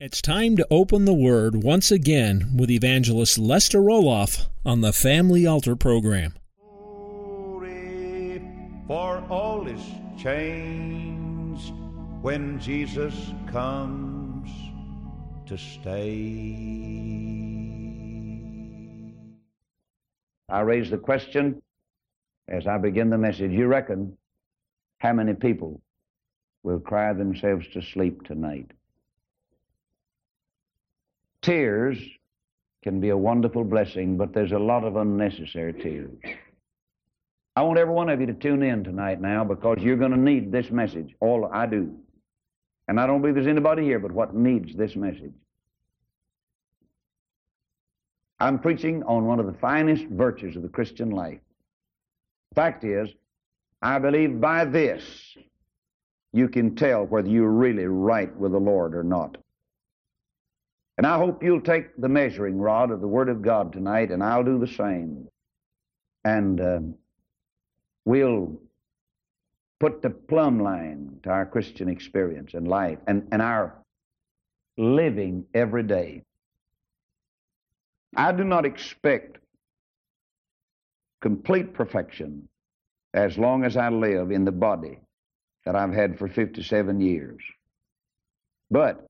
It's time to open the Word once again with evangelist Lester Roloff on the Family Altar program. Glory, for all is changed when Jesus comes to stay. I raise the question as I begin the message. You reckon how many people will cry themselves to sleep tonight? Tears can be a wonderful blessing, but there's a lot of unnecessary tears. I want every one of you to tune in tonight now because you're going to need this message. All I do. And I don't believe there's anybody here but what needs this message. I'm preaching on one of the finest virtues of the Christian life. Fact is, I believe by this you can tell whether you're really right with the Lord or not. And I hope you'll take the measuring rod of the Word of God tonight, and I'll do the same. And uh, we'll put the plumb line to our Christian experience and life and, and our living every day. I do not expect complete perfection as long as I live in the body that I've had for 57 years. But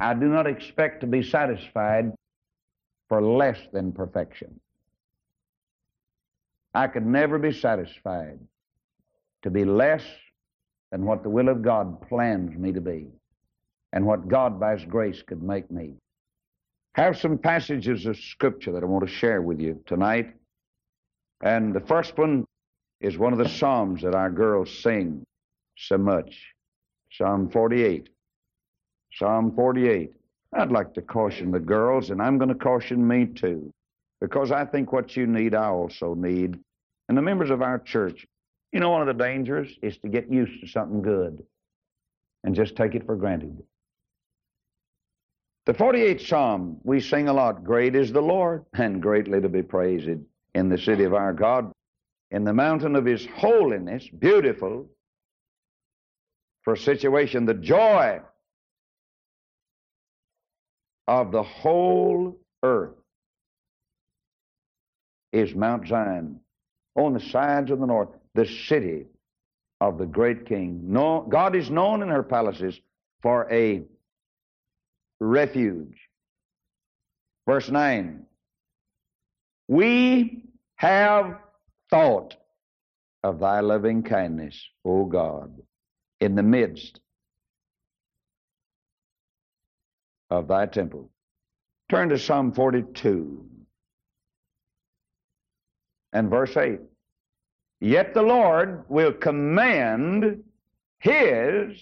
I do not expect to be satisfied for less than perfection. I could never be satisfied to be less than what the will of God plans me to be and what God by His grace could make me. Have some passages of Scripture that I want to share with you tonight. And the first one is one of the Psalms that our girls sing so much Psalm 48. Psalm 48. I'd like to caution the girls, and I'm going to caution me too, because I think what you need, I also need. And the members of our church, you know, one of the dangers is to get used to something good and just take it for granted. The 48th Psalm, we sing a lot. Great is the Lord, and greatly to be praised in the city of our God, in the mountain of his holiness, beautiful for a situation, the joy of the whole earth is Mount Zion, on the sides of the north, the city of the great king. No, God is known in her palaces for a refuge. Verse 9 We have thought of thy loving kindness, O God, in the midst of thy temple. Turn to Psalm 42 and verse 8. Yet the Lord will command his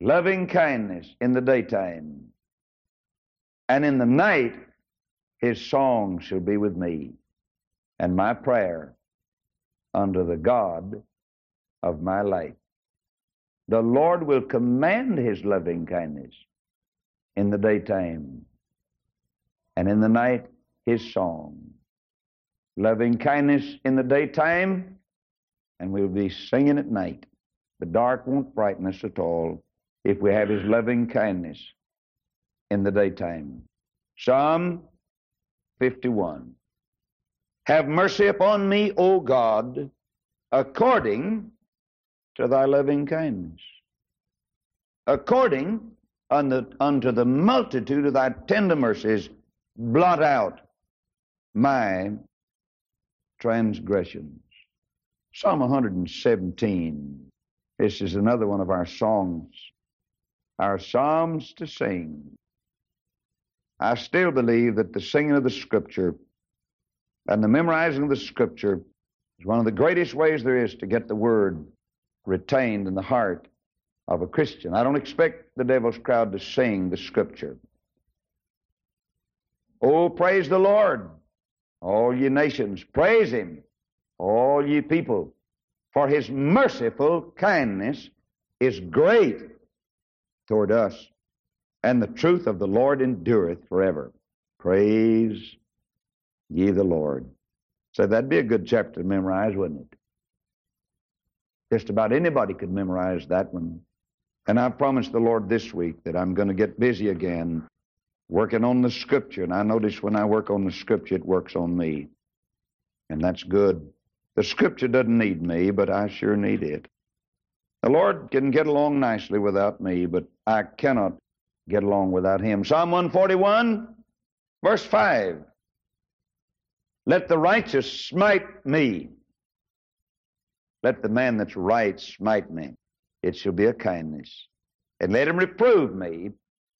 loving kindness in the daytime, and in the night his song shall be with me, and my prayer unto the God of my life. The Lord will command his loving kindness in the daytime, and in the night his song. Loving kindness in the daytime, and we'll be singing at night. The dark won't frighten us at all if we have his loving kindness in the daytime. Psalm 51. Have mercy upon me, O God, according to thy loving kindness, according unto, the multitude of thy tender mercies, blot out my transgressions. Psalm 117. This is another one of our songs, our psalms to sing. I still believe that the singing of the Scripture and the memorizing of the Scripture is one of the greatest ways there is to get the Word retained in the heart of a Christian. I don't expect the devil's crowd to sing the Scripture. Oh, praise the Lord, all ye nations. Praise him, all ye people. For his merciful kindness is great toward us, and the truth of the Lord endureth forever. Praise ye the Lord. So that'd be a good chapter to memorize, wouldn't it? Just about anybody could memorize that one. And I promised the Lord this week that I'm going to get busy again working on the scripture. And I notice when I work on the scripture, it works on me. And that's good. The scripture doesn't need me, but I sure need it. The Lord can get along nicely without me, but I cannot get along without Him. Psalm 141, verse 5. Let the righteous smite me. Let the man that's right smite me. It shall be a kindness. And let him reprove me.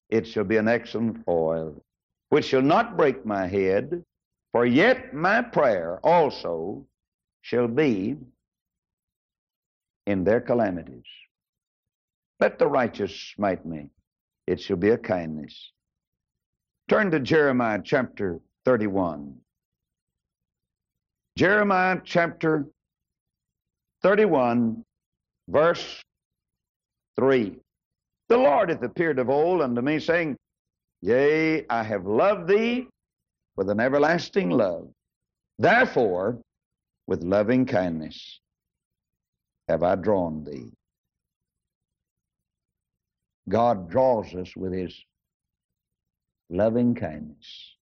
It shall be an excellent foil, which shall not break my head. For yet my prayer also shall be in their calamities. Let the righteous smite me. It shall be a kindness. Turn to Jeremiah chapter 31. Jeremiah chapter 31, verse 3. The Lord hath appeared of old unto me, saying, Yea, I have loved thee with an everlasting love. Therefore, with loving kindness have I drawn thee. God draws us with his loving kindness.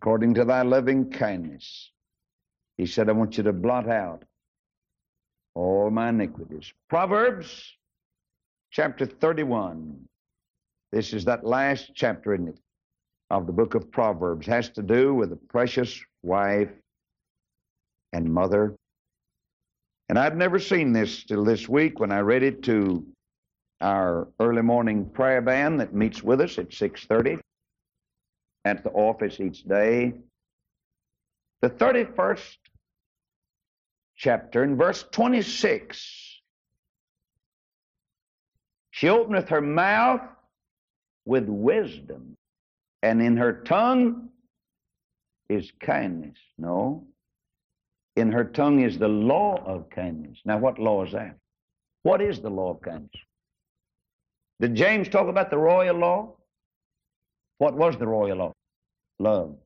According to thy loving kindness, he said, I want you to blot out all my iniquities. Proverbs chapter 31. This is that last chapter in it of the book of Proverbs. Has to do with a precious wife and mother. And I'd never seen this till this week when I read it to our early morning prayer band that meets with us at 6:30 at the office each day. The 31st chapter in verse 26. She openeth her mouth with wisdom, and in her tongue is kindness. No. In her tongue is the law of kindness. Now, what law is that? What is the law of kindness? Did James talk about the royal law? What was the royal law? Love.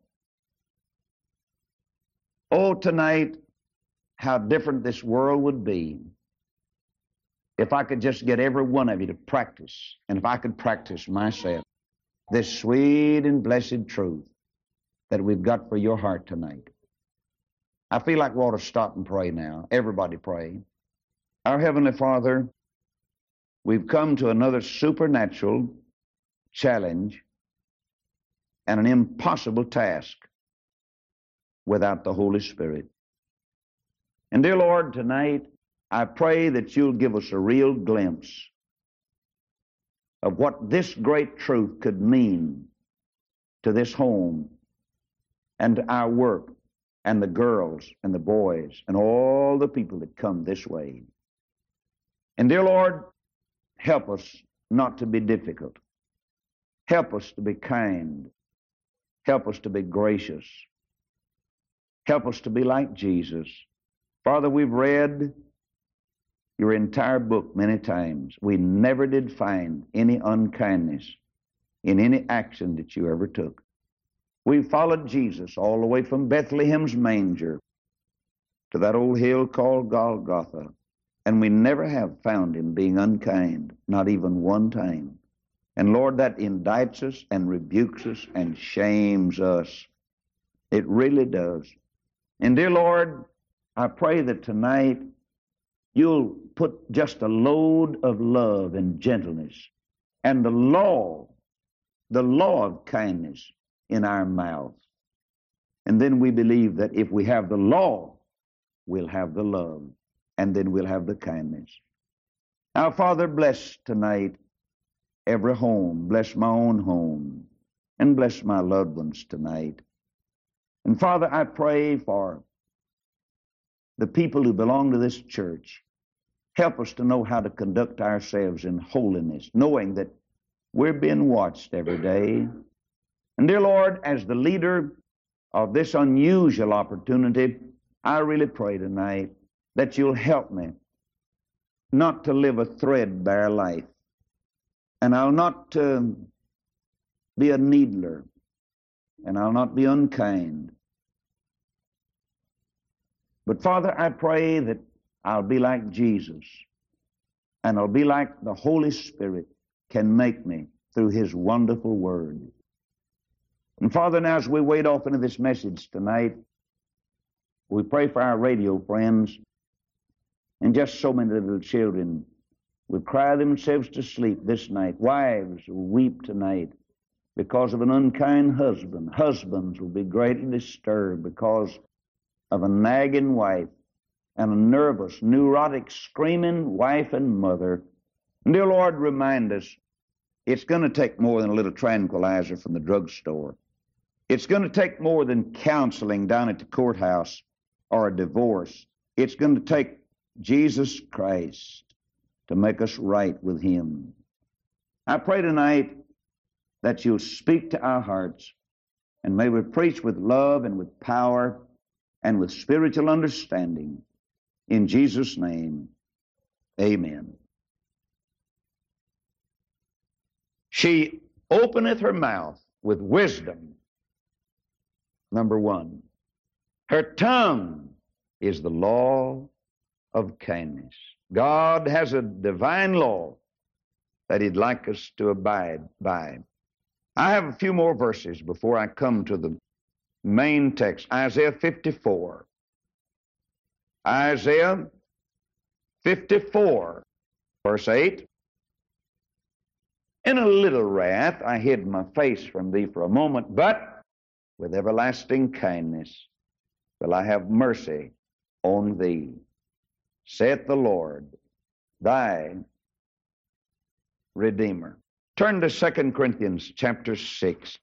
Oh, tonight, how different this world would be if I could just get every one of you to practice, and if I could practice myself, this sweet and blessed truth that we've got for your heart tonight. I feel like we ought to stop and pray now. Everybody pray. Our Heavenly Father, we've come to another supernatural challenge and an impossible task without the Holy Spirit. And dear Lord, tonight I pray that you'll give us a real glimpse of what this great truth could mean to this home and to our work and the girls and the boys and all the people that come this way. And dear Lord, help us not to be difficult. Help us to be kind. Help us to be gracious. Help us to be like Jesus. Father, we've read your entire book many times. We never did find any unkindness in any action that you ever took. We followed Jesus all the way from Bethlehem's manger to that old hill called Golgotha, and we never have found him being unkind, not even one time. And Lord, that indicts us and rebukes us and shames us. It really does. And dear Lord, I pray that tonight you'll put just a load of love and gentleness and the law, the law of kindness in our mouths. And then we believe that if we have the law, we'll have the love, and then we'll have the kindness. Now, Father, bless tonight every home. Bless my own home, and bless my loved ones tonight. And Father, I pray for the people who belong to this church. Help us to know how to conduct ourselves in holiness, knowing that we're being watched every day. And dear Lord, as the leader of this unusual opportunity, I really pray tonight that you'll help me not to live a threadbare life. And I'll not uh, be a needler. And I'll not be unkind. But Father, I pray that I'll be like Jesus. And I'll be like the Holy Spirit can make me through His wonderful Word. And Father, now as we wade off into this message tonight, we pray for our radio friends and just so many little children will cry themselves to sleep this night. Wives will weep tonight because of an unkind husband. Husbands will be greatly disturbed because of a nagging wife and a nervous, neurotic, screaming wife and mother. And dear Lord, remind us it's going to take more than a little tranquilizer from the drugstore. It's going to take more than counseling down at the courthouse or a divorce. It's going to take Jesus Christ to make us right with Him. I pray tonight that you'll speak to our hearts and may we preach with love and with power and with spiritual understanding. In Jesus' name, amen. She openeth her mouth with wisdom. Number one. Her tongue is the law of kindness. God has a divine law that He'd like us to abide by. I have a few more verses before I come to the main text Isaiah 54. Isaiah 54, verse 8. In a little wrath I hid my face from thee for a moment, but with everlasting kindness will I have mercy on thee, saith the Lord, thy Redeemer. Turn to 2 Corinthians chapter 6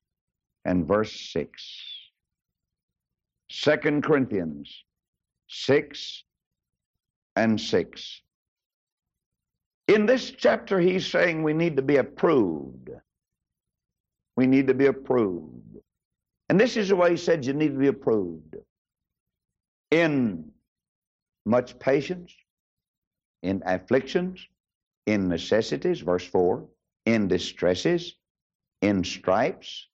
and verse 6. 2 Corinthians 6 and 6. In this chapter, he's saying we need to be approved. We need to be approved. And this is the way he said you need to be approved. In much patience, in afflictions, in necessities, verse 4, in distresses, in stripes,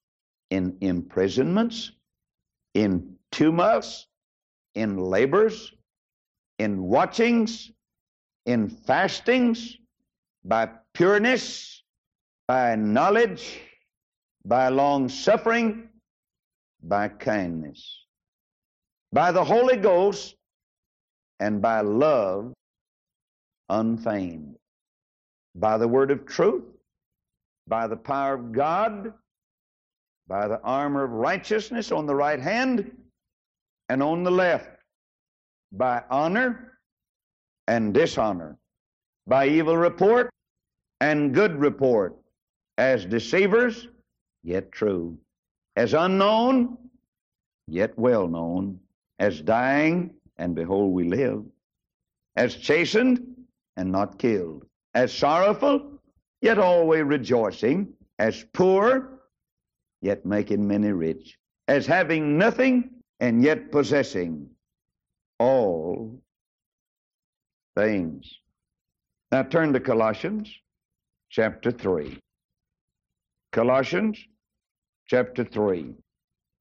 in imprisonments, in tumults, in labors, in watchings, in fastings, by pureness, by knowledge, by long suffering, by kindness, by the Holy Ghost, and by love unfeigned, by the word of truth, by the power of God, by the armor of righteousness on the right hand and on the left, by honor and dishonor, by evil report and good report, as deceivers, yet true, as unknown, yet well known, as dying, and behold, we live, as chastened, and not killed, as sorrowful, yet always rejoicing, as poor, yet making many rich, as having nothing, and yet possessing all things. Now turn to Colossians chapter 3. Colossians chapter 3,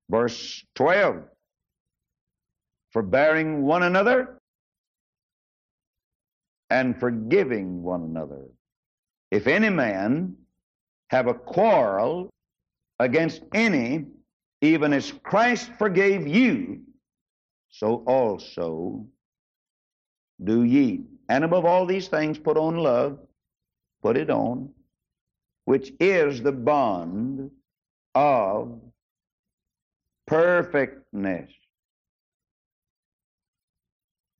verse 12. Forbearing one another and forgiving one another. If any man have a quarrel against any, even as Christ forgave you, so also do ye. And above all these things, put on love, put it on, which is the bond of perfectness.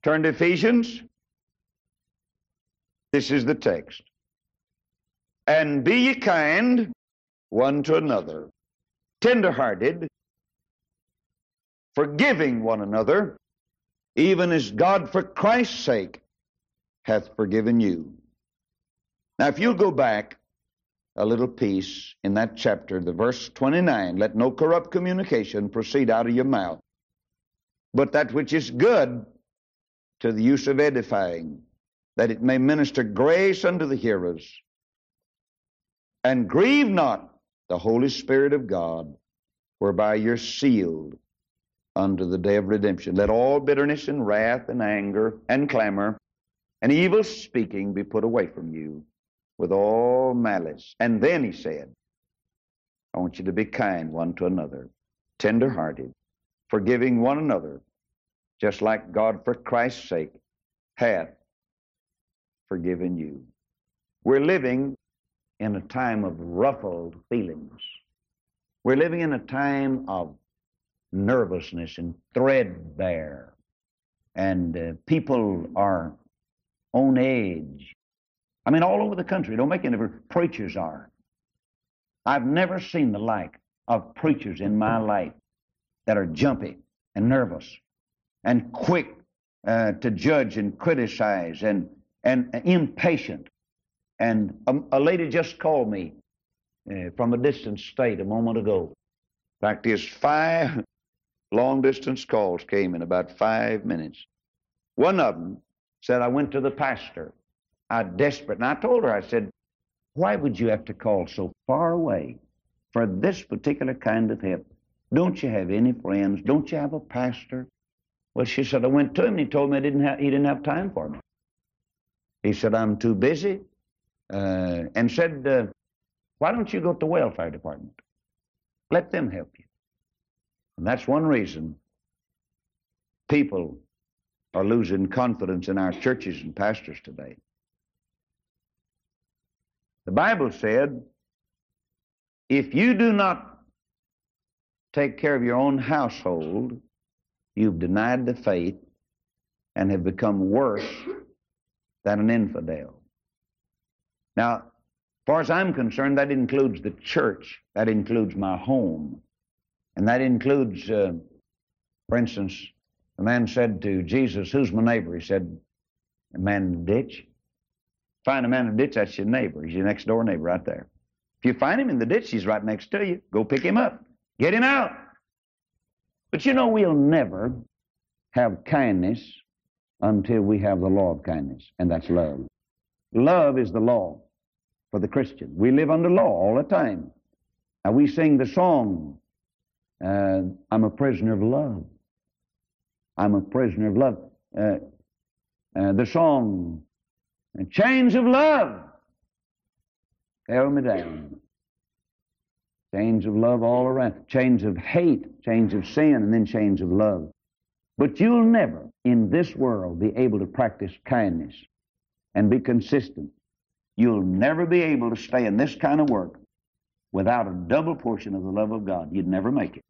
Turn to Ephesians. This is the text. And be ye kind one to another, tenderhearted, forgiving one another, even as God for Christ's sake hath forgiven you. Now, if you'll go back a little piece in that chapter, the verse 29. Let no corrupt communication proceed out of your mouth, but that which is good to the use of edifying, that it may minister grace unto the hearers. And grieve not the Holy Spirit of God, whereby you're sealed unto the day of redemption. Let all bitterness and wrath and anger and clamor and evil speaking be put away from you with all malice. And then he said, I want you to be kind one to another, tender hearted, forgiving one another, just like God for Christ's sake hath forgiven you. We're living in a time of ruffled feelings. We're living in a time of nervousness and threadbare. And uh, people are on edge. I mean, all over the country. Don't make any difference. Preachers are. I've never seen the like of preachers in my life that are jumpy and nervous and quick uh, to judge and criticize and, and uh, impatient. And a, a, lady just called me uh, from a distant state a moment ago. In fact, his five long distance calls came in about five minutes. One of them said, I went to the pastor. I desperate. And I told her, I said, why would you have to call so far away for this particular kind of help? Don't you have any friends? Don't you have a pastor? Well, she said, I went to him and he told me I didn't he didn't have time for me. He said, I'm too busy. Uh, and said, uh, why don't you go to the welfare department? Let them help you. And that's one reason people are losing confidence in our churches and pastors today. The Bible said, if you do not take care of your own household, you've denied the faith and have become worse than an infidel. Now, as far as I'm concerned, that includes the church. That includes my home. And that includes, uh, for instance, the man said to Jesus, Who's my neighbor? He said, A man in the ditch. Find a man in the ditch, that's your neighbor. He's your next door neighbor right there. If you find him in the ditch, he's right next to you. Go pick him up. Get him out. But you know, we'll never have kindness until we have the law of kindness, and that's love. Love is the law for the Christian. We live under law all the time. Now we sing the song, uh, I'm a prisoner of love. I'm a prisoner of love. Uh, uh, the song, Chains of Love, held me down. Chains of love all around. Chains of hate, chains of sin, and then chains of love. But you'll never in this world be able to practice kindness and be consistent. You'll never be able to stay in this kind of work without a double portion of the love of God. You'd never make it.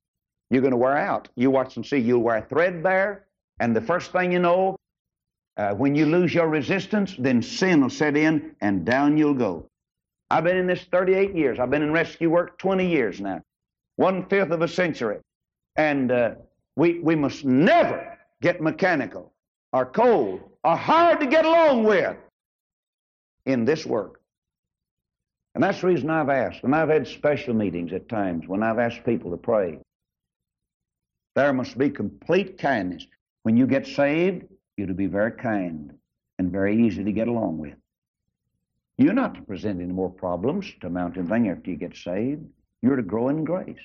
You're going to wear out. You watch and see. You'll wear threadbare, and the first thing you know, uh, when you lose your resistance, then sin will set in, and down you'll go. I've been in this 38 years. I've been in rescue work 20 years now, one fifth of a century, and uh, we we must never get mechanical or cold or hard to get along with in this work. And that's the reason I've asked, and I've had special meetings at times when I've asked people to pray. There must be complete kindness. When you get saved, you're to be very kind and very easy to get along with. You're not to present any more problems to mount anything after you get saved. You're to grow in grace.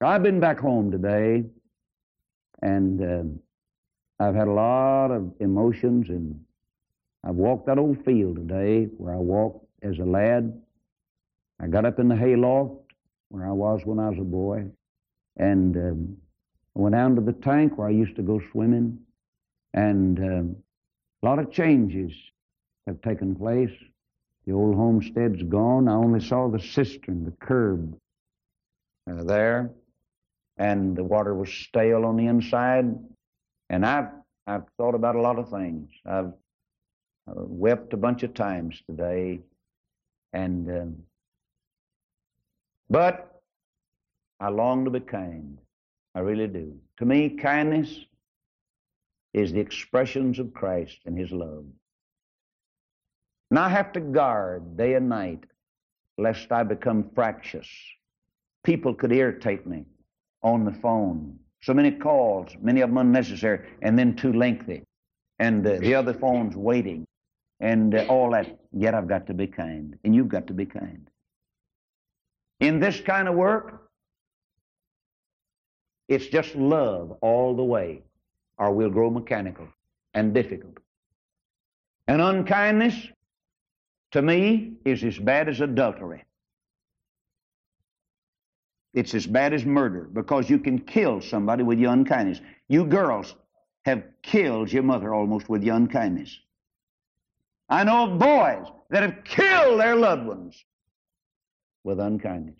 I've been back home today, and uh, I've had a lot of emotions, and I've walked that old field today where I walked as a lad. I got up in the hayloft where I was when I was a boy, and um, I went down to the tank where I used to go swimming, and um, a lot of changes have taken place. The old homestead's gone. I only saw the cistern, the curb uh, there, and the water was stale on the inside. And I've I've thought about a lot of things. I've, I've wept a bunch of times today, and um, but I long to be kind. I really do. To me, kindness is the expressions of Christ and His love. And I have to guard day and night lest I become fractious. People could irritate me on the phone. So many calls, many of them unnecessary, and then too lengthy. And uh, the other phone's waiting, and uh, all that. Yet I've got to be kind, and you've got to be kind. In this kind of work, it's just love all the way, or we'll grow mechanical and difficult. And unkindness, to me, is as bad as adultery. It's as bad as murder because you can kill somebody with your unkindness. You girls have killed your mother almost with your unkindness. I know of boys that have killed their loved ones with unkindness.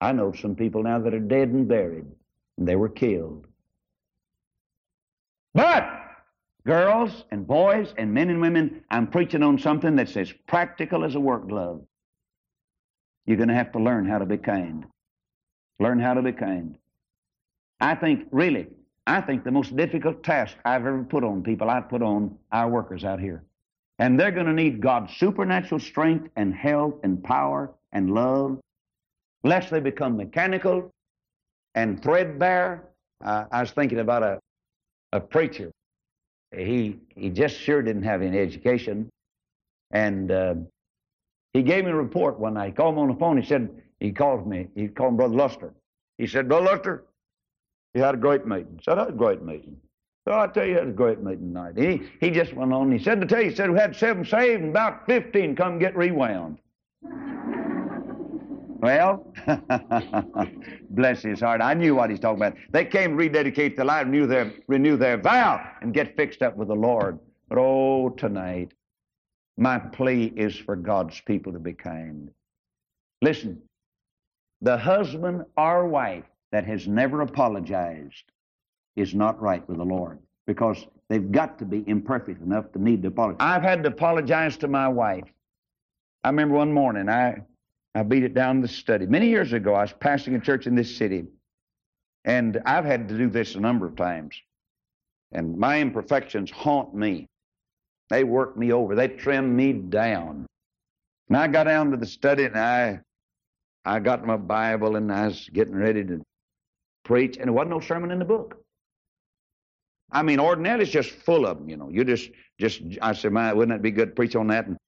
I know some people now that are dead and buried, and they were killed. But, girls and boys and men and women, I'm preaching on something that's as practical as a work glove. You're going to have to learn how to be kind. Learn how to be kind. I think, really, I think the most difficult task I've ever put on people, I've put on our workers out here. And they're going to need God's supernatural strength and health and power and love, lest they become mechanical and threadbare. Uh, I was thinking about a, a preacher. He, he just sure didn't have any education. And uh, he gave me a report one night. He called me on the phone. He said, he called me. He called Brother Lester. He said, Brother Lester, he had a great meeting. Said, I had a great meeting. So I tell you, it was a great meeting tonight. He, he just went on. He said to tell you, he said we had seven saved and about 15 come get rewound. well, bless his heart. I knew what he's talking about. They came to rededicate their life, renew their, renew their vow, and get fixed up with the Lord. But oh, tonight, my plea is for God's people to be kind. Listen, the husband or wife that has never apologized is not right with the Lord because they've got to be imperfect enough to need to apologize. I've had to apologize to my wife. I remember one morning I, I beat it down in the study. Many years ago, I was pastoring a church in this city, and I've had to do this a number of times. And my imperfections haunt me. They work me over. They trim me down. And I got down to the study and I I got my Bible and I was getting ready to preach, and there wasn't no sermon in the book. I mean, ordinarily it's just full of them, you know. You just, just, I said, man, wouldn't it be good to preach on that? And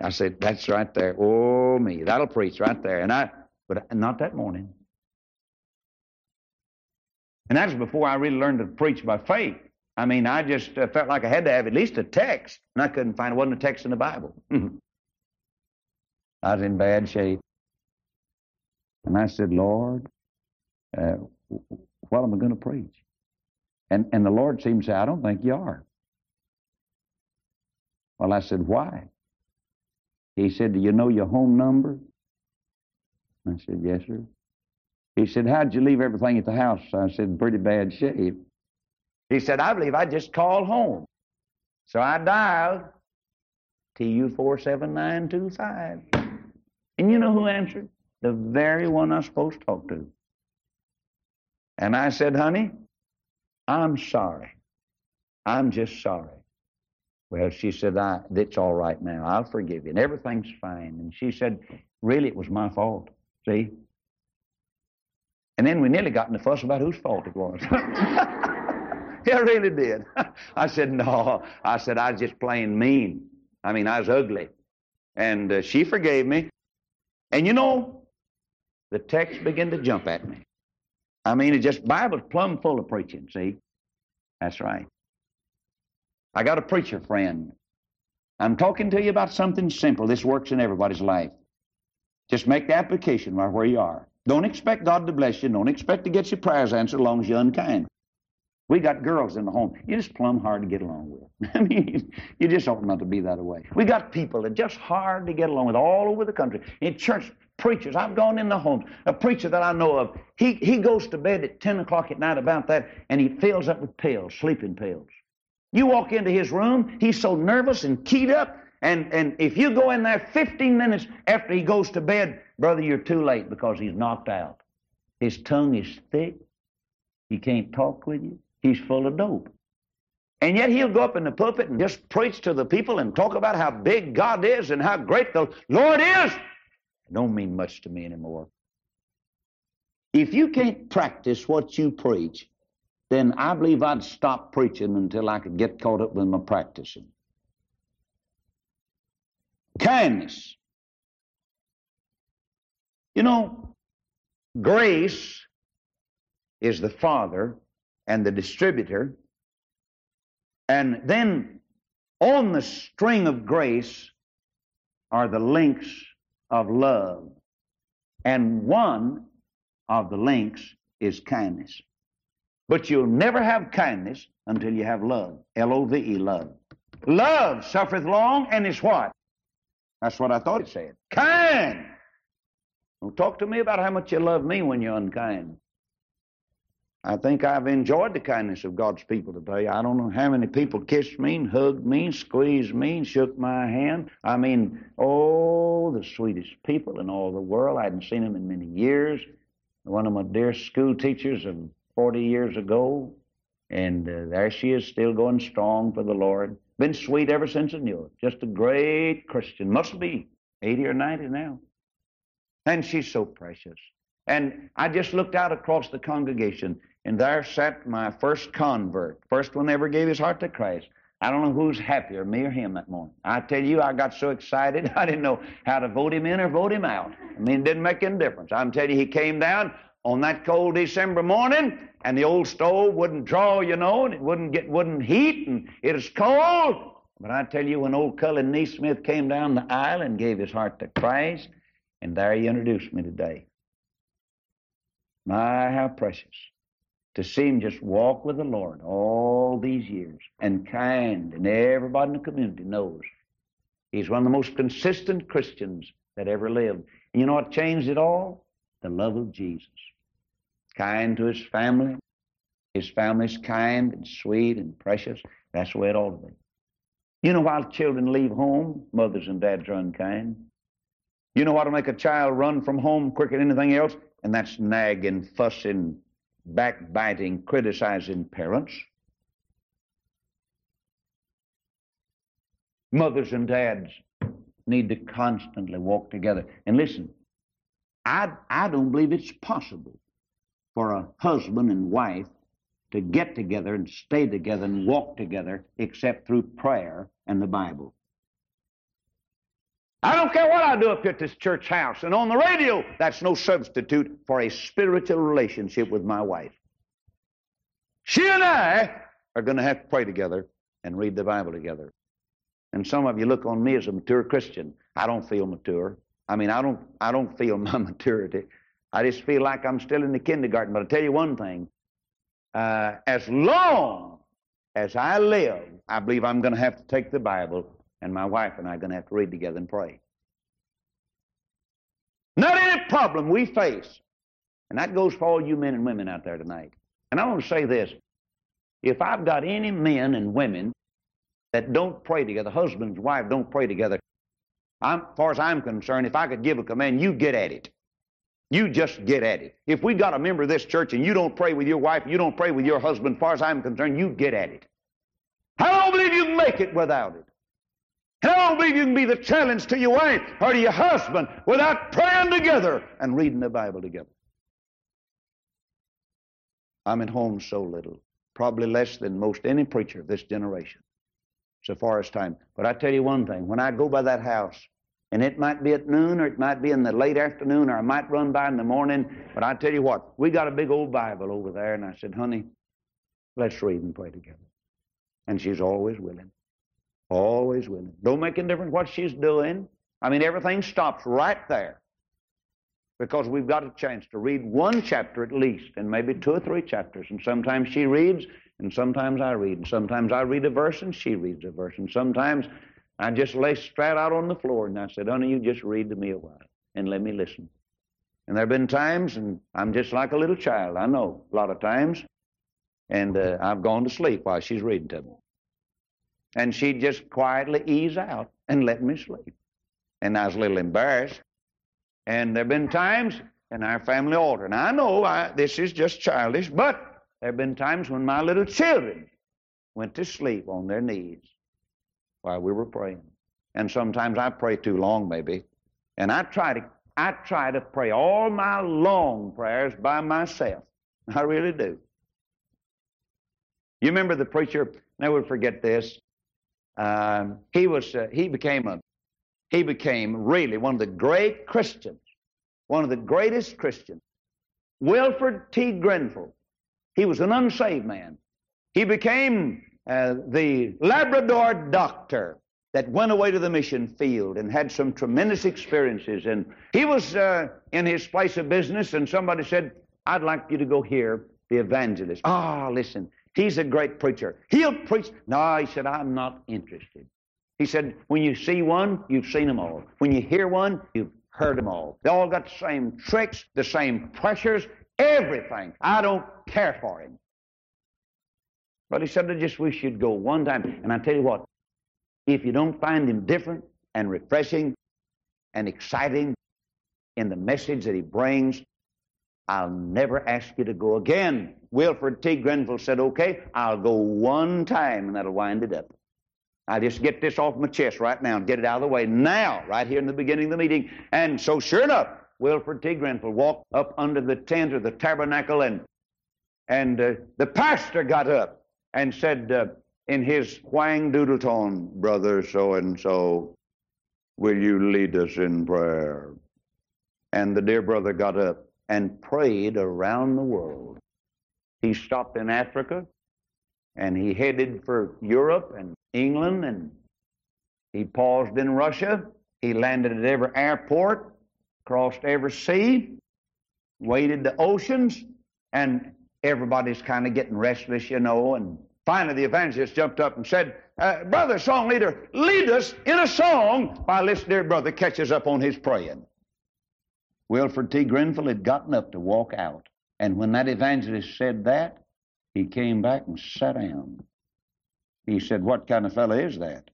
I said, that's right there. Oh, me, that'll preach right there. And I, but not that morning. And that was before I really learned to preach by faith. I mean, I just uh, felt like I had to have at least a text, and I couldn't find, it wasn't a text in the Bible. I was in bad shape. And I said, Lord, uh, what am I going to preach? And, and the Lord seemed to say, I don't think you are. Well, I said, why? He said, do you know your home number? I said, yes, sir. He said, how'd you leave everything at the house? I said, pretty bad shape. He said, I believe I just called home. So I dialed TU47925. And you know who answered? the very one I'm supposed to talk to. And I said, honey, I'm sorry. I'm just sorry. Well, she said, I, it's all right now. I'll forgive you. And everything's fine. And she said, really, it was my fault. See? And then we nearly got in a fuss about whose fault it was. yeah, really did. I said, no. I said, I was just plain mean. I mean, I was ugly. And uh, she forgave me. And you know, the text began to jump at me. I mean, it just, Bible's plumb full of preaching, see? That's right. I got a preacher friend. I'm talking to you about something simple. This works in everybody's life. Just make the application right where you are. Don't expect God to bless you. Don't expect to get your prayers answered as long as you're unkind. We got girls in the home. Just plumb hard to get along with. I mean, you just ought not to be that way. We got people that just hard to get along with all over the country. In church, preachers, I've gone in the homes. A preacher that I know of, he, he goes to bed at 10 o'clock at night about that, and he fills up with pills, sleeping pills. You walk into his room, he's so nervous and keyed up, and, and if you go in there 15 minutes after he goes to bed, brother, you're too late because he's knocked out. His tongue is thick. He can't talk with you. He's full of dope. And yet he'll go up in the pulpit and just preach to the people and talk about how big God is and how great the Lord is. It don't mean much to me anymore. If you can't practice what you preach, then I believe I'd stop preaching until I could get caught up with my practicing. Kindness. You know, grace is the Father and the distributor. And then on the string of grace are the links of love. And one of the links is kindness. But you'll never have kindness until you have love. L O V E, love. Love suffereth long and is what? That's what I thought it said. Kind. Don't talk to me about how much you love me when you're unkind. I think I've enjoyed the kindness of God's people today. I don't know how many people kissed me and hugged me and squeezed me and shook my hand. I mean, oh, the sweetest people in all the world. I hadn't seen them in many years. One of my dear school teachers of 40 years ago, and uh, there she is still going strong for the Lord. Been sweet ever since I knew her. Just a great Christian. Must be 80 or 90 now. And she's so precious. And I just looked out across the congregation, and there sat my first convert, first one ever gave his heart to Christ. I don't know who's happier, me or him that morning. I tell you, I got so excited, I didn't know how to vote him in or vote him out. I mean, it didn't make any difference. I'm telling you, he came down on that cold December morning, and the old stove wouldn't draw, you know, and it wouldn't get wouldn't heat, and it was cold. But I tell you, when old Cullen Neesmith came down the aisle and gave his heart to Christ, and there he introduced me today. My, how precious to see him just walk with the Lord all these years and kind, and everybody in the community knows he's one of the most consistent Christians that ever lived. And you know what changed it all? The love of Jesus. Kind to his family. His family's kind and sweet and precious. That's the way it ought to be. You know, while children leave home, mothers and dads are unkind. You know what'll make a child run from home quicker than anything else? And that's nagging, fussing, backbiting, criticizing parents. Mothers and dads need to constantly walk together. And listen, I, I don't believe it's possible for a husband and wife to get together and stay together and walk together except through prayer and the Bible. I don't care what I do up at this church house and on the radio. That's no substitute for a spiritual relationship with my wife. She and I are going to have to pray together and read the Bible together. And some of you look on me as a mature Christian. I don't feel mature. I mean, I don't, I don't feel my maturity. I just feel like I'm still in the kindergarten. But I'll tell you one thing. Uh, as long as I live, I believe I'm going to have to take the Bible and my wife and I are going to have to read together and pray. Not any problem we face. And that goes for all you men and women out there tonight. And I want to say this. If I've got any men and women that don't pray together, husband and wife don't pray together, I'm, as far as I'm concerned, if I could give a command, you get at it. You just get at it. If we got a member of this church and you don't pray with your wife, you don't pray with your husband, as far as I'm concerned, you get at it. I don't believe you can make it without it. And I don't believe you can be the challenge to your wife or to your husband without praying together and reading the Bible together. I'm at home so little, probably less than most any preacher of this generation, so far as time. But I tell you one thing when I go by that house, and it might be at noon or it might be in the late afternoon or I might run by in the morning, but I tell you what, we got a big old Bible over there, and I said, honey, let's read and pray together. And she's always willing. Always willing. Don't make any difference what she's doing. I mean, everything stops right there. Because we've got a chance to read one chapter at least, and maybe two or three chapters. And sometimes she reads, and sometimes I read. And sometimes I read a verse, and she reads a verse. And sometimes I just lay straight out on the floor, and I said, honey, you just read to me a while, and let me listen. And there have been times, and I'm just like a little child, I know, a lot of times, and uh, I've gone to sleep while she's reading to me. And she'd just quietly ease out and let me sleep. And I was a little embarrassed. And there have been times in our family altar, and I know I, this is just childish, but there have been times when my little children went to sleep on their knees while we were praying. And sometimes I pray too long, maybe. And I try to I try to pray all my long prayers by myself. I really do. You remember the preacher? Never forget this. Um, he was. Uh, he became a. He became really one of the great Christians, one of the greatest Christians. Wilford T. Grenfell. He was an unsaved man. He became uh, the Labrador doctor that went away to the mission field and had some tremendous experiences. And he was uh, in his place of business, and somebody said, I'd like you to go hear the evangelist. Ah, oh, listen, he's a great preacher. He'll preach. No, he said, I'm not interested. He said, when you see one, you've seen them all. When you hear one, you've heard them all. They all got the same tricks, the same pressures, everything. I don't care for him. But he said, I just wish you'd go one time. And I tell you what, if you don't find him different and refreshing and exciting in the message that he brings, I'll never ask you to go again. Wilford T. Grenfell said, okay, I'll go one time and that'll wind it up. I just get this off my chest right now and get it out of the way now, right here in the beginning of the meeting. And so sure enough, Wilford T. Grenfell walked up under the tent or the tabernacle and and uh, the pastor got up and said uh, in his whang doodle tone, Brother so and so, will you lead us in prayer? And the dear brother got up and prayed around the world. He stopped in Africa and he headed for Europe and England and he paused in Russia. He landed at every airport, crossed every sea, waded the oceans, and everybody's kind of getting restless, you know. And finally, the evangelist jumped up and said, uh, Brother, song leader, lead us in a song while this dear brother catches up on his praying. Wilford T. Grenfell had gotten up to walk out. And when that evangelist said that, he came back and sat down. He said, What kind of fellow is that?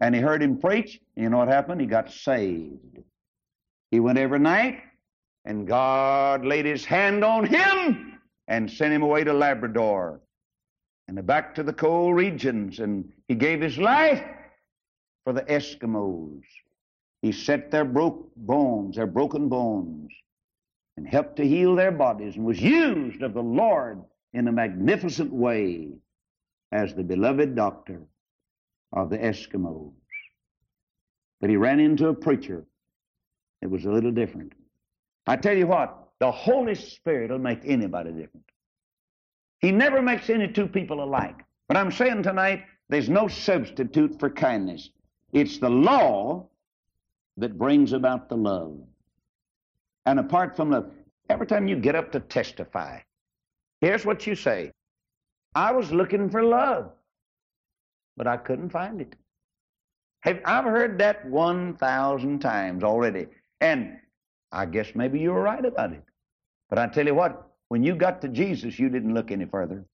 And he heard him preach. You know what happened? He got saved. He went every night, and God laid his hand on him and sent him away to Labrador and back to the cold regions. And he gave his life for the Eskimos. He set their broke bones, their broken bones, and helped to heal their bodies and was used of the Lord in a magnificent way as the beloved doctor of the Eskimos. But he ran into a preacher that was a little different. I tell you what, the Holy Spirit will make anybody different. He never makes any two people alike. But I'm saying tonight, there's no substitute for kindness. It's the law that brings about the love. And apart from love, every time you get up to testify, here's what you say I was looking for love, but I couldn't find it. Have, I've heard that 1,000 times already. And I guess maybe you were right about it. But I tell you what, when you got to Jesus, you didn't look any further.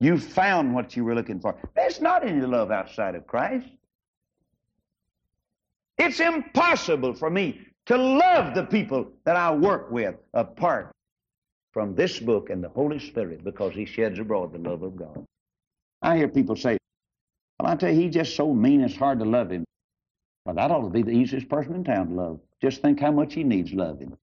You found what you were looking for. There's not any love outside of Christ. It's impossible for me to love the people that I work with apart from this book and the Holy Spirit because He sheds abroad the love of God. I hear people say, Well, I tell you, he's just so mean it's hard to love him. Well, that ought to be the easiest person in town to love. Just think how much he needs loving.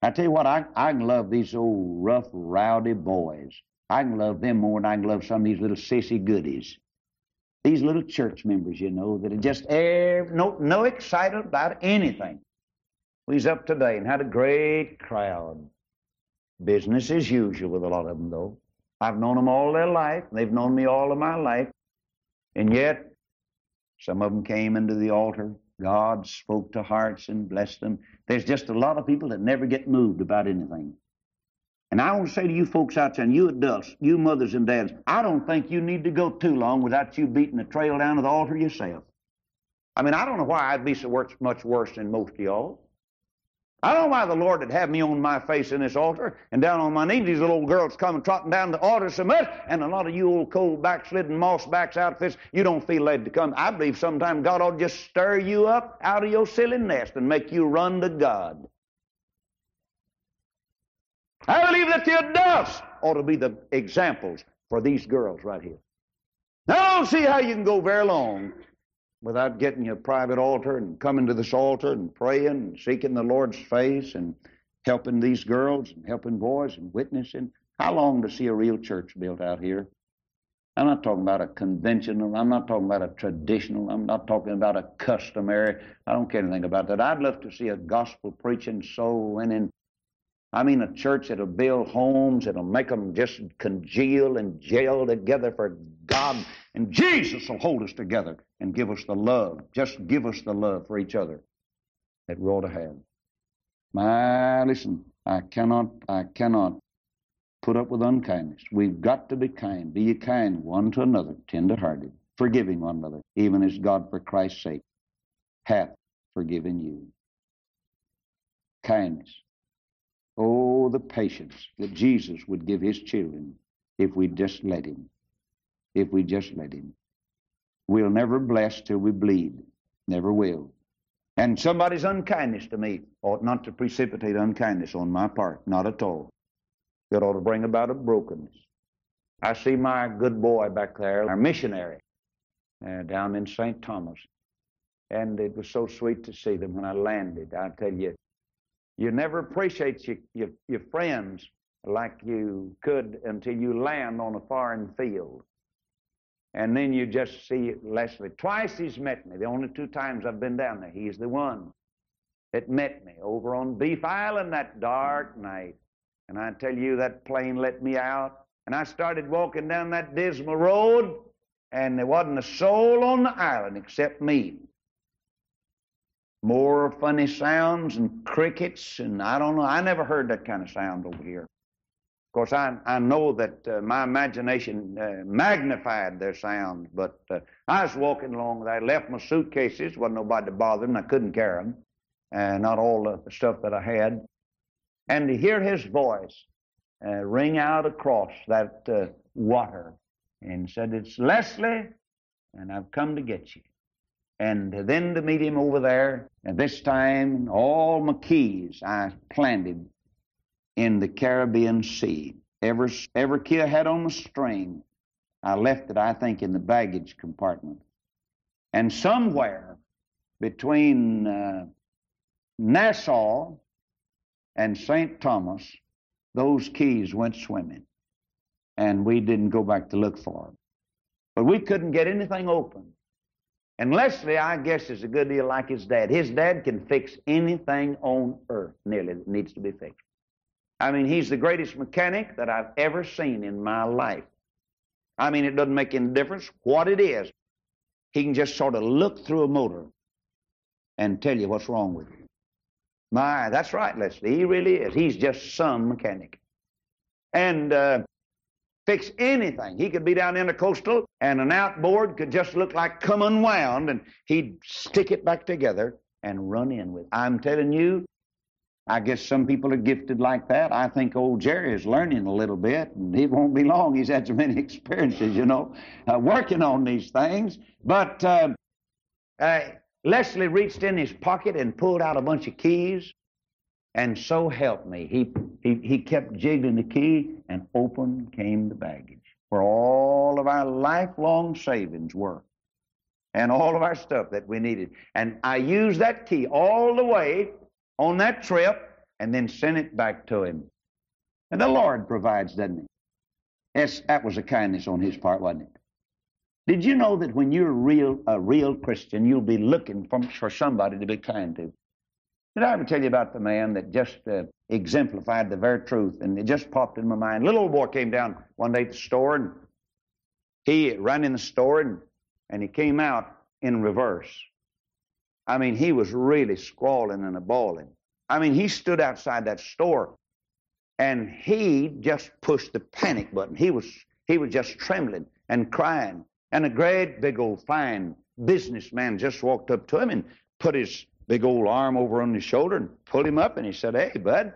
I tell you what, I, I can love these old rough, rowdy boys. I can love them more than I can love some of these little sissy goodies. These little church members, you know, that are just air, no, no excited about anything. We was up today and had a great crowd. Business as usual with a lot of them, though. I've known them all their life. They've known me all of my life. And yet, some of them came into the altar. God spoke to hearts and blessed them. There's just a lot of people that never get moved about anything. And I want to say to you folks out there, and you adults, you mothers and dads, I don't think you need to go too long without you beating the trail down to the altar yourself. I mean, I don't know why I'd be so much worse than most of y'all. I don't know why the Lord would have me on my face in this altar and down on my knees. These little girls coming trotting down the altar so much, and a lot of you old cold backslidden moss backs outfits, you don't feel led to come. I believe sometime God will just stir you up out of your silly nest and make you run to God. I believe that the adults ought to be the examples for these girls right here. Now, I don't see how you can go very long without getting you a private altar and coming to this altar and praying and seeking the Lord's face and helping these girls and helping boys and witnessing. How long to see a real church built out here? I'm not talking about a conventional, I'm not talking about a traditional, I'm not talking about a customary. I don't care anything about that. I'd love to see a gospel preaching, soul winning. I mean, a church that'll build homes, that'll make them just congeal and jail together for God, and Jesus will hold us together and give us the love. Just give us the love for each other that we ought to have. My, listen, I cannot, I cannot put up with unkindness. We've got to be kind. Be ye kind one to another, tender-hearted, forgiving one another, even as God for Christ's sake hath forgiven you. Kindness. Oh, the patience that Jesus would give his children if we just let him. If we just let him. We'll never bless till we bleed. Never will. And somebody's unkindness to me ought not to precipitate unkindness on my part. Not at all It ought to bring about a brokenness. I see my good boy back there, our missionary, uh, down in St. Thomas. And it was so sweet to see them when I landed. I tell you, you never appreciate your, your, your friends like you could until you land on a foreign field. And then you just see Leslie. Twice he's met me. The only two times I've been down there. He's the one that met me over on Beef Island that dark night. And I tell you, that plane let me out. And I started walking down that dismal road, and there wasn't a soul on the island except me. More funny sounds and crickets, and I don't know. I never heard that kind of sound over here. Of course, I, I know that uh, my imagination uh, magnified their sound, but uh, I was walking along. I left my suitcases. wasn't nobody to bother them. I couldn't carry them, and not all the stuff that I had and to hear his voice uh, ring out across that uh, water and said, It's Leslie, and I've come to get you. And then to meet him over there, and this time all my keys I planted in the Caribbean Sea. Every, every key I had on the string, I left it, I think, in the baggage compartment. And somewhere between uh, Nassau and St. Thomas, those keys went swimming. And we didn't go back to look for them. But we couldn't get anything open. And Leslie, I guess, is a good deal like his dad. His dad can fix anything on earth, nearly, that needs to be fixed. I mean, he's the greatest mechanic that I've ever seen in my life. I mean, it doesn't make any difference what it is. He can just sort of look through a motor and tell you what's wrong with it. My, that's right, Leslie. He really is. He's just some mechanic. And uh, fix anything. He could be down intercoastal and an outboard could just look like come unwound and he'd stick it back together and run in with. I'm telling you, I guess some people are gifted like that. I think old Jerry is learning a little bit, and it won't be long. He's had so many experiences, you know, uh, working on these things. But uh, uh, Leslie reached in his pocket and pulled out a bunch of keys, and so help me, he, he, he kept jiggling the key, and open came the baggage, where all of our lifelong savings were, and all of our stuff that we needed. And I used that key all the way on that trip, and then sent it back to him. And the Lord provides, doesn't he? Yes, that was a kindness on his part, wasn't it? Did you know that when you're real, a real Christian, you'll be looking for, for somebody to be kind to? Did I ever tell you about the man that just uh, exemplified the very truth? And it just popped in my mind. Little old boy came down one day at the store, and he ran in the store, and, and he came out in reverse. I mean, he was really squalling and a bawling. I mean, he stood outside that store, and he just pushed the panic button. He was he was just trembling and crying. And a great big old fine businessman just walked up to him and put his big old arm over on his shoulder and pulled him up and he said, Hey, bud.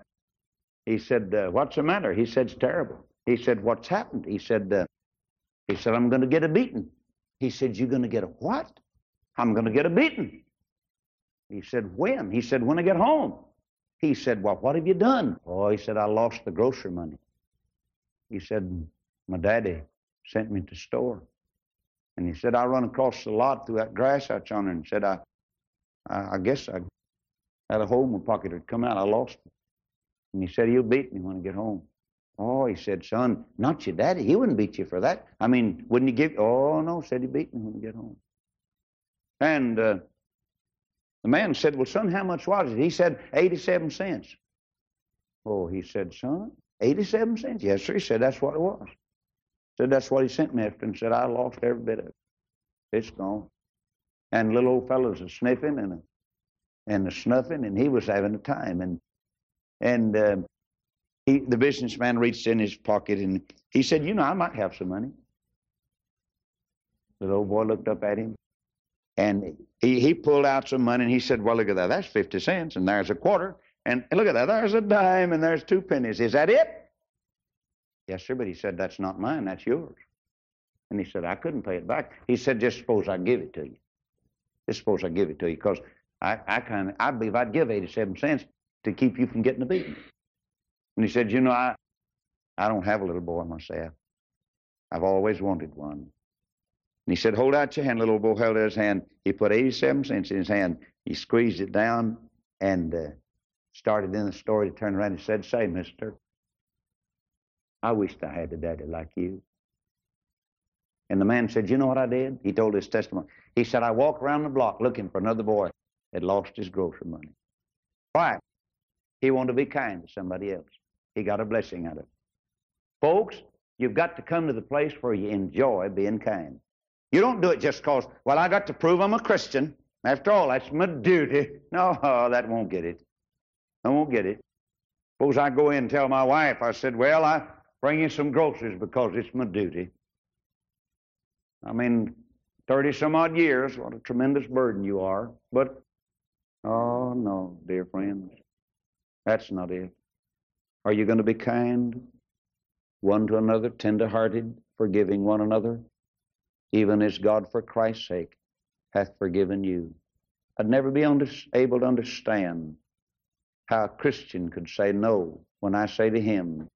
He said, uh, What's the matter? He said, It's terrible. He said, What's happened? He said, uh, He said, I'm going to get a beating. He said, You're going to get a what? I'm going to get a beating. He said, When? He said, When I get home. He said, Well, what have you done? Oh, he said, I lost the grocery money. He said, My daddy sent me to store. And he said, I run across the lot through that grass out yonder and said, I, I, I guess I had a hole in my pocket. It come out. I lost it. And he said, he'll beat me when I get home. Oh, he said, son, not your daddy. He wouldn't beat you for that. I mean, wouldn't he give? Oh, no, said he'd beat me when I get home. And uh, the man said, well, son, how much was it? He said, 87 cents. Oh, he said, son, 87 cents? Yes, sir. He said, that's what it was. Said, that's what he sent me after and said, I lost every bit of it. It's gone. And little old fellows are sniffing and and a snuffing, and he was having a time. And and uh, he, the businessman reached in his pocket and he said, You know, I might have some money. The old boy looked up at him and he, he pulled out some money and he said, Well, look at that. That's 50 cents and there's a quarter. And look at that. There's a dime and there's two pennies. Is that it? Yes, sir. But he said, That's not mine. That's yours. And he said, I couldn't pay it back. He said, Just suppose I give it to you. Just suppose I give it to you because I, I kind I believe I'd give 87 cents to keep you from getting a beating. And he said, You know, I, I don't have a little boy myself. I've always wanted one. And he said, Hold out your hand. Little boy held out his hand. He put 87 cents in his hand. He squeezed it down and uh, started in the store to turn around and said, Say, mister, I wished I had a daddy like you. And the man said, You know what I did? He told his testimony. He said, I walked around the block looking for another boy that lost his grocery money. Why? He wanted to be kind to somebody else. He got a blessing out of it. Folks, you've got to come to the place where you enjoy being kind. You don't do it just because, well, I got to prove I'm a Christian. After all, that's my duty. No, that won't get it. I won't get it. Suppose I go in and tell my wife, I said, well, I bring you some groceries because it's my duty. I mean, 30 some odd years, what a tremendous burden you are. But, oh, no, dear friends, that's not it. Are you going to be kind one to another, tender-hearted, forgiving one another, even as God, for Christ's sake, hath forgiven you? I'd never be able to understand how a Christian could say no when I say to him,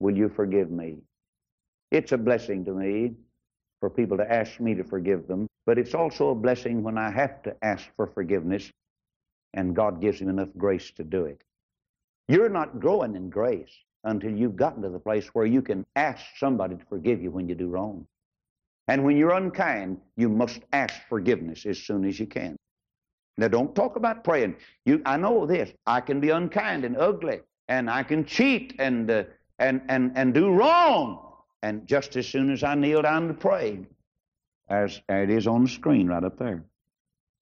Will you forgive me? It's a blessing to me for people to ask me to forgive them, but it's also a blessing when I have to ask for forgiveness and God gives me enough grace to do it. You're not growing in grace until you've gotten to the place where you can ask somebody to forgive you when you do wrong. And when you're unkind, you must ask forgiveness as soon as you can. Now, don't talk about praying. You, I know this. I can be unkind and ugly, and I can cheat and uh, and and and do wrong. And just as soon as I kneel down to pray, as it is on the screen right up there,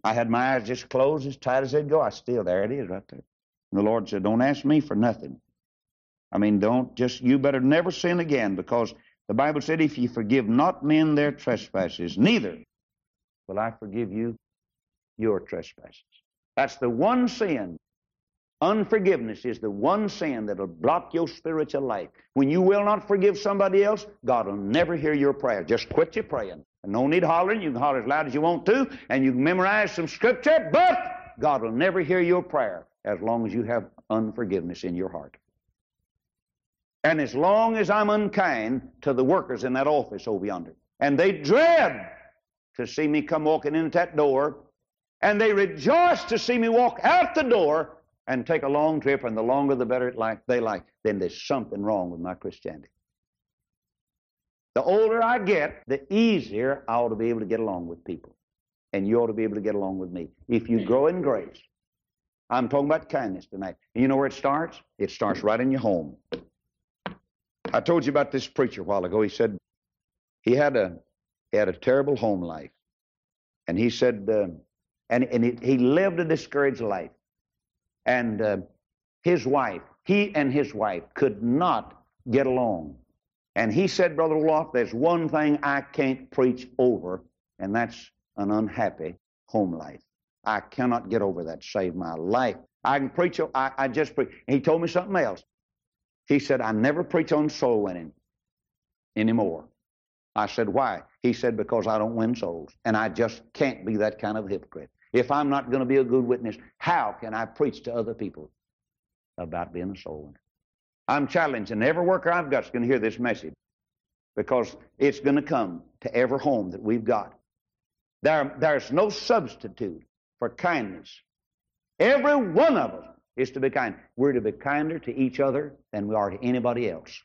I had my eyes just closed as tight as they'd go. I still there it is right there. And the Lord said, "Don't ask me for nothing. I mean, don't just you better never sin again because the Bible said, if you forgive not men their trespasses, neither will I forgive you your trespasses. That's the one sin. Unforgiveness is the one sin that'll block your spiritual life. When you will not forgive somebody else, God will never hear your prayer. Just quit your praying. No need hollering. You can holler as loud as you want to, and you can memorize some scripture, but God will never hear your prayer as long as you have unforgiveness in your heart. And as long as I'm unkind to the workers in that office over yonder, and they dread to see me come walking into that door and they rejoice to see me walk out the door and take a long trip, and the longer the better it like they like, then there's something wrong with my Christianity. The older I get, the easier I ought to be able to get along with people. And you ought to be able to get along with me. If you grow in grace, I'm talking about kindness tonight. And you know where it starts? It starts right in your home. I told you about this preacher a while ago. He said he had a he had a terrible home life, and he said uh, and, and he, he lived a discouraged life. And uh, his wife, he and his wife could not get along. And he said, Brother Roloff, there's one thing I can't preach over, and that's an unhappy home life. I cannot get over that. Save my life. I can preach, I, I just preach. And he told me something else. He said, I never preach on soul winning anymore. I said, why? He said, because I don't win souls. And I just can't be that kind of hypocrite. If I'm not going to be a good witness, how can I preach to other people about being a soul winner? I'm challenging every worker I've got is going to hear this message. because it's going to come to every home that we've got. There, there's no substitute for kindness. Every one of us is to be kind. We're to be kinder to each other than we are to anybody else.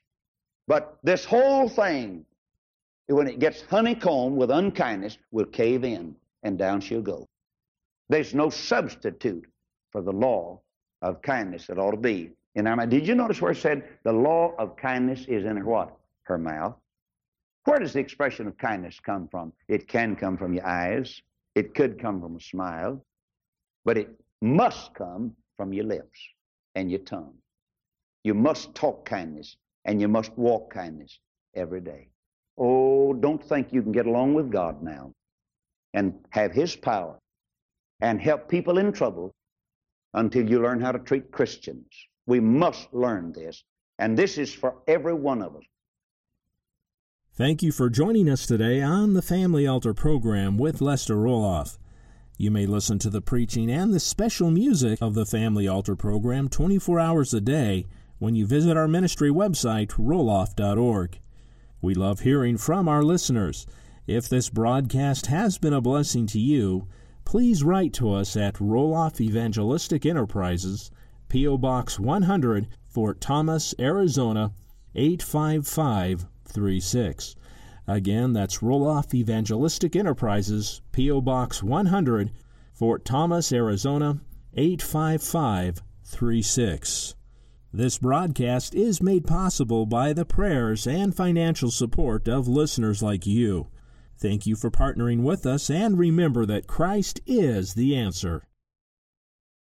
But this whole thing, when it gets honeycombed with unkindness, will cave in and down she'll go. There's no substitute for the law of kindness that ought to be in our mouth. Did you notice where it said the law of kindness is in her what? Her mouth. Where does the expression of kindness come from? It can come from your eyes. It could come from a smile. But it must come from your lips and your tongue. You must talk kindness and you must walk kindness every day. Oh, don't think you can get along with God now and have His power and help people in trouble until you learn how to treat Christians. We must learn this, and this is for every one of us. Thank you for joining us today on the Family Altar program with Lester Roloff. You may listen to the preaching and the special music of the Family Altar program 24 hours a day when you visit our ministry website, roloff.org. We love hearing from our listeners. If this broadcast has been a blessing to you, please write to us at Roloff Evangelistic Enterprises, P.O. Box 100, Fort Thomas, Arizona 85536. Again, that's Roloff Evangelistic Enterprises, P.O. Box 100, Fort Thomas, Arizona 85536. This broadcast is made possible by the prayers and financial support of listeners like you. Thank you for partnering with us, and remember that Christ is the answer.